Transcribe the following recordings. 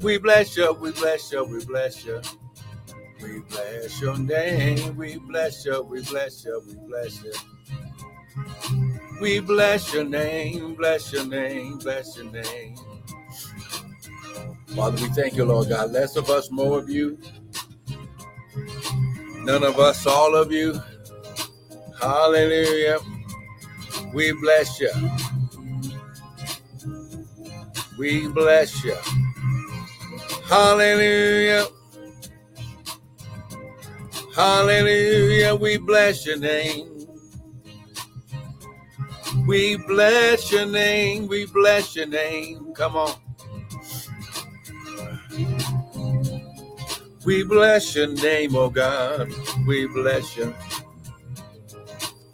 We bless you, we bless you, we bless you. We bless your name, we bless you, we bless you, we bless you. We bless your name, bless your name, bless your name. Father, we thank you, Lord God. Less of us, more of you. None of us, all of you. Hallelujah. We bless you. We bless you. Hallelujah. Hallelujah. We bless your name. We bless your name. We bless your name. Come on. We bless your name, oh God. We bless you.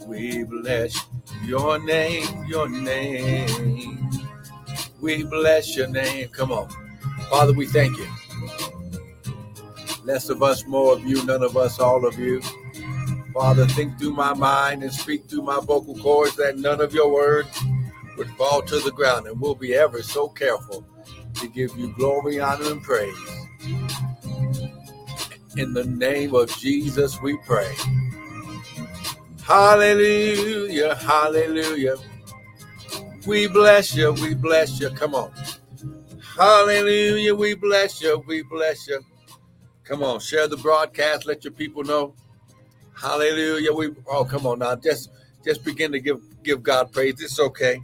We bless your name, your name. We bless your name. Come on. Father, we thank you. Less of us, more of you, none of us, all of you. Father, think through my mind and speak through my vocal cords that none of your words would fall to the ground. And we'll be ever so careful to give you glory, honor, and praise. In the name of Jesus, we pray. Hallelujah, hallelujah. We bless you, we bless you. Come on. Hallelujah, we bless you, we bless you. Come on, share the broadcast, let your people know. Hallelujah. We oh come on now. Just just begin to give give God praise. It's okay.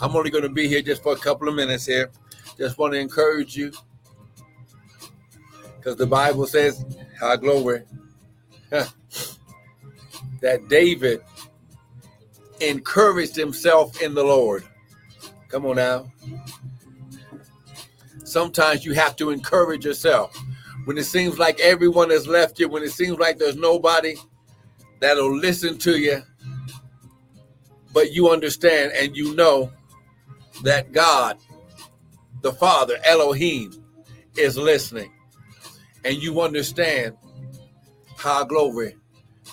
I'm only going to be here just for a couple of minutes here. Just want to encourage you. Because the Bible says, high glory, that David encouraged himself in the Lord. Come on now. Sometimes you have to encourage yourself. When it seems like everyone has left you, when it seems like there's nobody that'll listen to you, but you understand and you know that God, the Father, Elohim, is listening. And you understand, how glory,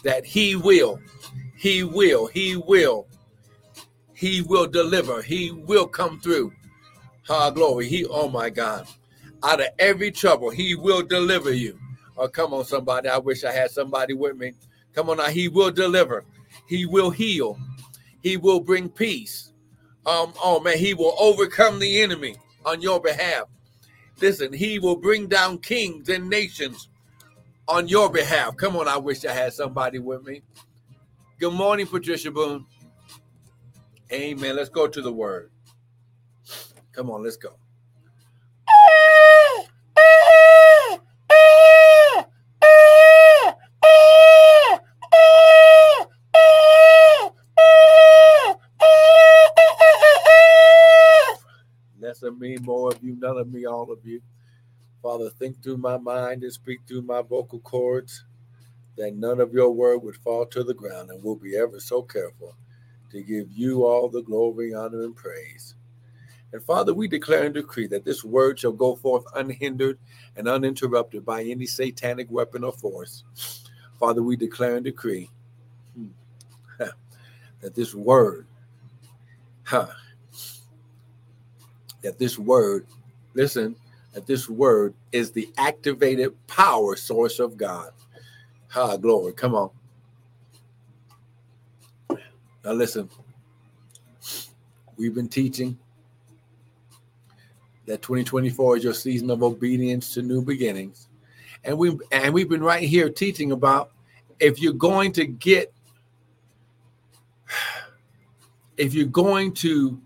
that He will, He will, He will, He will deliver, He will come through. How glory, He, oh my God, out of every trouble, He will deliver you. Oh, come on, somebody. I wish I had somebody with me. Come on now, He will deliver, He will heal, He will bring peace. Um, oh man, He will overcome the enemy on your behalf. Listen, He will bring down kings and nations on your behalf. Come on, I wish I had somebody with me. Good morning, Patricia Boone. Amen. Let's go to the word. Come on, let's go. Less of me, more of you, none of me, all of you. Father, think through my mind and speak through my vocal cords that none of your word would fall to the ground, and we'll be ever so careful to give you all the glory, honor, and praise. And Father, we declare and decree that this word shall go forth unhindered and uninterrupted by any satanic weapon or force. Father, we declare and decree that this word, huh, that this word, listen, that this word is the activated power source of God. Ha, glory. Come on. Now, listen, we've been teaching that 2024 is your season of obedience to new beginnings. And we and we've been right here teaching about if you're going to get if you're going to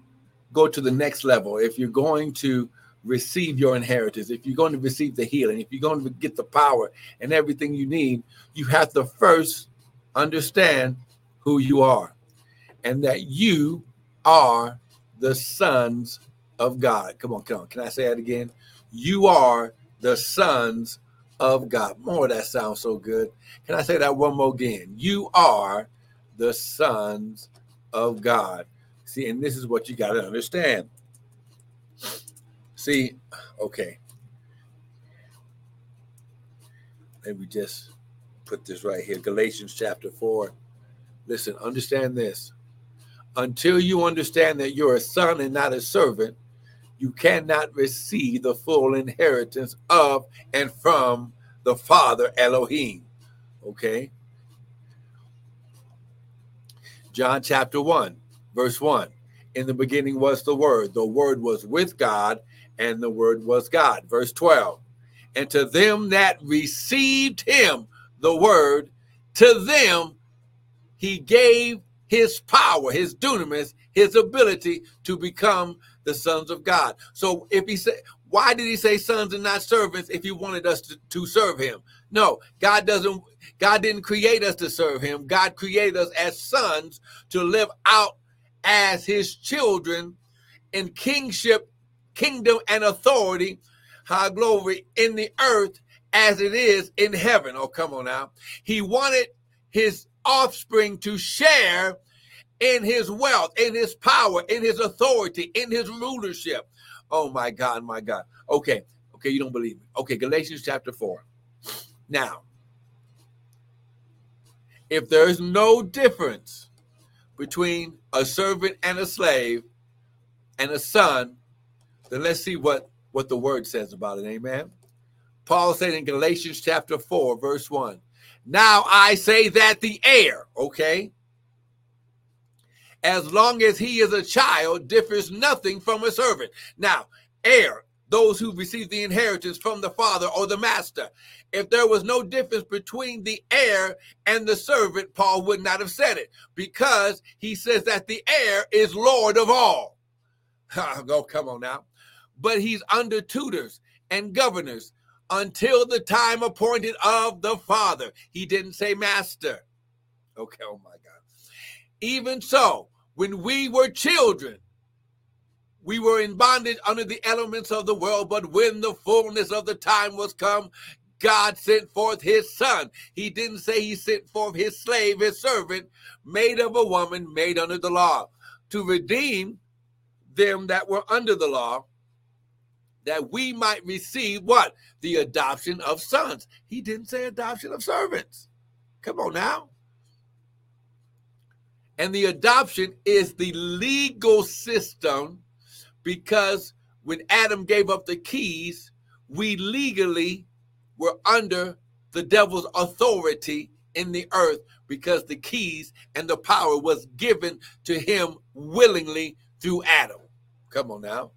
go to the next level, if you're going to receive your inheritance, if you're going to receive the healing, if you're going to get the power and everything you need, you have to first understand who you are and that you are the sons of God. Come on, come on. Can I say that again? You are the sons of God. More that sounds so good. Can I say that one more again? You are the sons of God. See, and this is what you got to understand. See, okay. Let me just put this right here Galatians chapter 4. Listen, understand this. Until you understand that you're a son and not a servant, you cannot receive the full inheritance of and from the Father Elohim. Okay. John chapter 1, verse 1. In the beginning was the Word. The Word was with God, and the Word was God. Verse 12. And to them that received him, the Word, to them he gave his power, his dunamis, his ability to become the sons of God. So if he said, why did he say sons and not servants if he wanted us to, to serve him? No, God doesn't, God didn't create us to serve him. God created us as sons to live out as his children in kingship, kingdom, and authority, high glory in the earth as it is in heaven. Oh, come on now. He wanted his offspring to share in his wealth, in his power, in his authority, in his rulership. Oh my God, my God. Okay, okay, you don't believe me. Okay, Galatians chapter 4. Now, if there's no difference between a servant and a slave and a son, then let's see what, what the word says about it. Amen. Paul said in Galatians chapter 4, verse 1 Now I say that the heir, okay, as long as he is a child, differs nothing from a servant. Now, heir, those who receive the inheritance from the father or the master. If there was no difference between the heir and the servant, Paul would not have said it because he says that the heir is Lord of all. oh, come on now. But he's under tutors and governors until the time appointed of the father. He didn't say master. Okay, oh my God. Even so, when we were children, we were in bondage under the elements of the world, but when the fullness of the time was come, God sent forth his son. He didn't say he sent forth his slave, his servant, made of a woman, made under the law, to redeem them that were under the law, that we might receive what? The adoption of sons. He didn't say adoption of servants. Come on now. And the adoption is the legal system because when Adam gave up the keys, we legally were under the devil's authority in the earth because the keys and the power was given to him willingly through Adam. Come on now.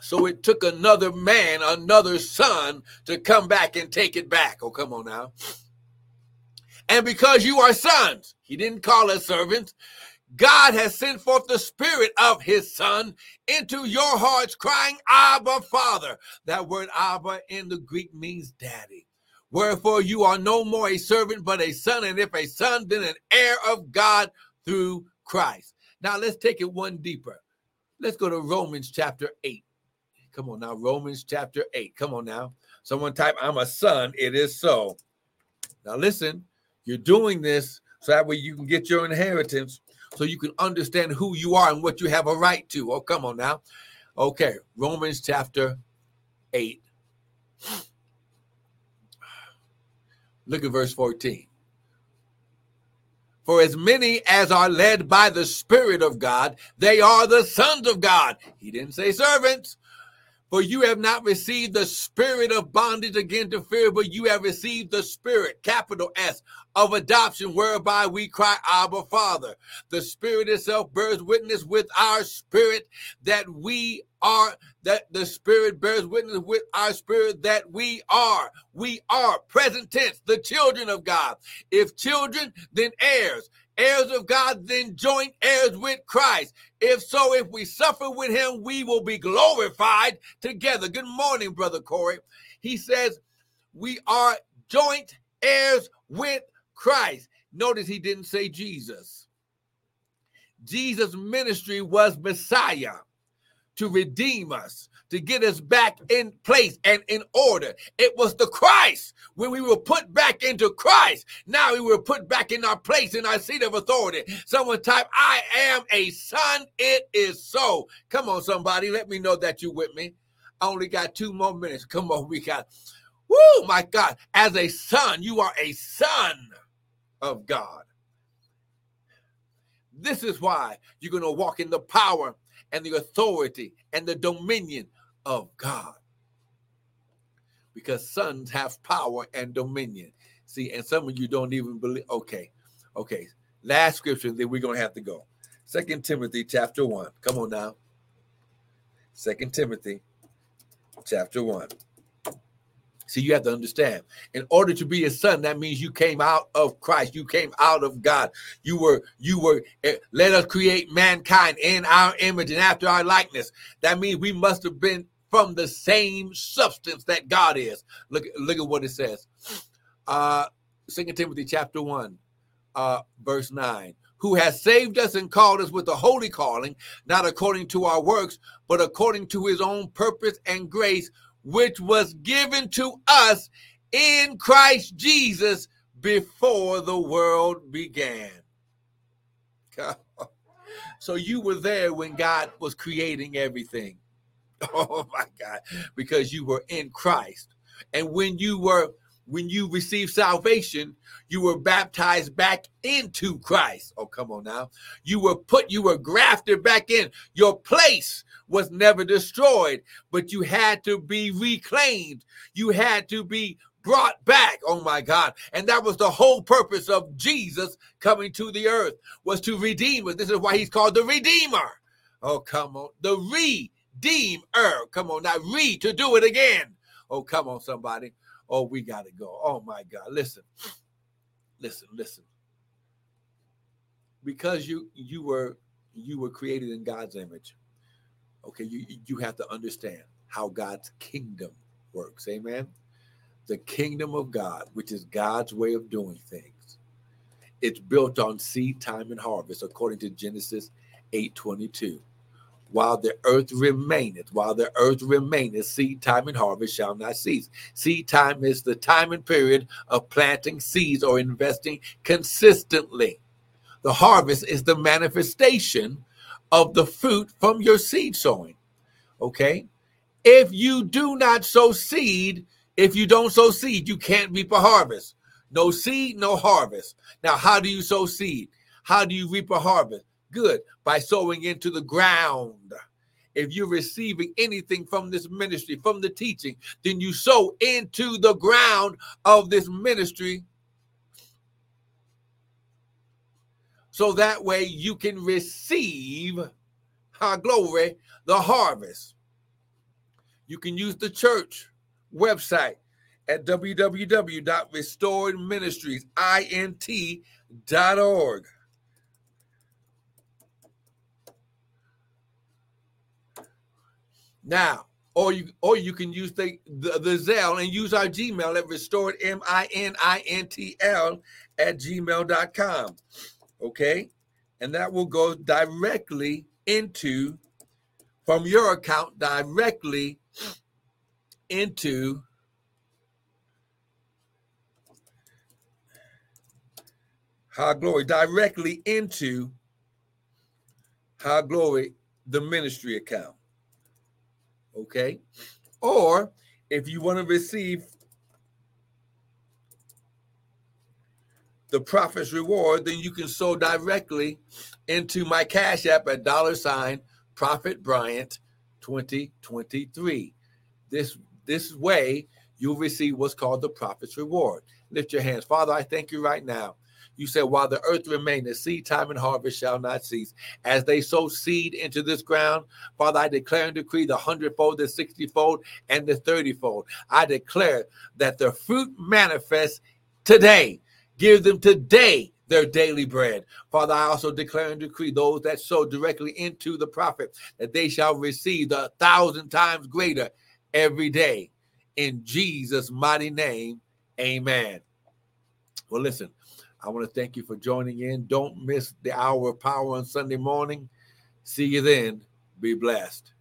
So it took another man, another son to come back and take it back. Oh, come on now. And because you are sons, he didn't call us servants. God has sent forth the spirit of his son into your hearts, crying, Abba, Father. That word Abba in the Greek means daddy. Wherefore you are no more a servant, but a son, and if a son, then an heir of God through Christ. Now let's take it one deeper. Let's go to Romans chapter 8. Come on now, Romans chapter 8. Come on now. Someone type, I'm a son. It is so. Now listen, you're doing this so that way you can get your inheritance, so you can understand who you are and what you have a right to. Oh, come on now. Okay, Romans chapter 8. Look at verse 14. For as many as are led by the Spirit of God, they are the sons of God. He didn't say servants. For you have not received the spirit of bondage again to fear, but you have received the spirit, capital S, of adoption, whereby we cry, Abba, Father. The Spirit itself bears witness with our spirit that we are, that the Spirit bears witness with our spirit that we are. We are, present tense, the children of God. If children, then heirs heirs of God, then joint heirs with Christ. If so, if we suffer with him, we will be glorified together. Good morning, Brother Corey. He says, We are joint heirs with Christ. Notice he didn't say Jesus. Jesus' ministry was Messiah to redeem us, to get us back in place and in order. It was the Christ when we were put back into Christ. Now we were put back in our place in our seat of authority. Someone type, I am a son. It is so. Come on, somebody. Let me know that you with me. I only got two more minutes. Come on, we got. Woo, my God. As a son, you are a son of God. This is why you're going to walk in the power and the authority and the dominion of God. Because sons have power and dominion. See, and some of you don't even believe. Okay, okay. Last scripture, then we're to have to go. Second Timothy chapter 1. Come on now. Second Timothy chapter 1. See, you have to understand. In order to be a son, that means you came out of Christ. You came out of God. You were, you were, uh, let us create mankind in our image and after our likeness. That means we must have been from the same substance that God is. Look, look at what it says. Uh, Second Timothy chapter 1, uh, verse 9 who has saved us and called us with a holy calling, not according to our works, but according to his own purpose and grace, which was given to us in Christ Jesus before the world began. So you were there when God was creating everything. Oh my God, because you were in Christ. And when you were when you received salvation, you were baptized back into Christ. Oh, come on now. You were put, you were grafted back in. Your place was never destroyed, but you had to be reclaimed. You had to be brought back. Oh my God. And that was the whole purpose of Jesus coming to the earth was to redeem us. This is why he's called the Redeemer. Oh, come on. The Redeemer. Er. Come on now. Re to do it again. Oh, come on, somebody. Oh, we got to go. Oh my God. Listen. Listen, listen. Because you you were you were created in God's image. Okay, you you have to understand how God's kingdom works. Amen. The kingdom of God, which is God's way of doing things. It's built on seed time and harvest according to Genesis 8:22 while the earth remaineth, while the earth remaineth, seed time and harvest shall not cease. Seed time is the time and period of planting seeds or investing consistently. The harvest is the manifestation of the fruit from your seed sowing. Okay? If you do not sow seed, if you don't sow seed, you can't reap a harvest. No seed, no harvest. Now, how do you sow seed? How do you reap a harvest? Good. By sowing into the ground. If you're receiving anything from this ministry, from the teaching, then you sow into the ground of this ministry. So that way you can receive, our glory, the harvest. You can use the church website at www.restoredministriesint.org. Now, or you or you can use the, the, the and use our Gmail at restored M-I-N-I-N-T-L at gmail.com. Okay. And that will go directly into from your account directly into high glory directly into high glory the ministry account Okay. Or if you want to receive the prophet's reward, then you can sow directly into my cash app at dollar sign prophet Bryant 2023. This this way you'll receive what's called the prophet's reward. Lift your hands. Father, I thank you right now you said, while the earth remaineth, seed time and harvest shall not cease. As they sow seed into this ground, Father, I declare and decree the hundredfold, the sixtyfold, and the thirtyfold. I declare that the fruit manifests today. Give them today their daily bread. Father, I also declare and decree those that sow directly into the prophet that they shall receive the thousand times greater every day. In Jesus' mighty name, amen. Well, listen, I want to thank you for joining in. Don't miss the hour of power on Sunday morning. See you then. Be blessed.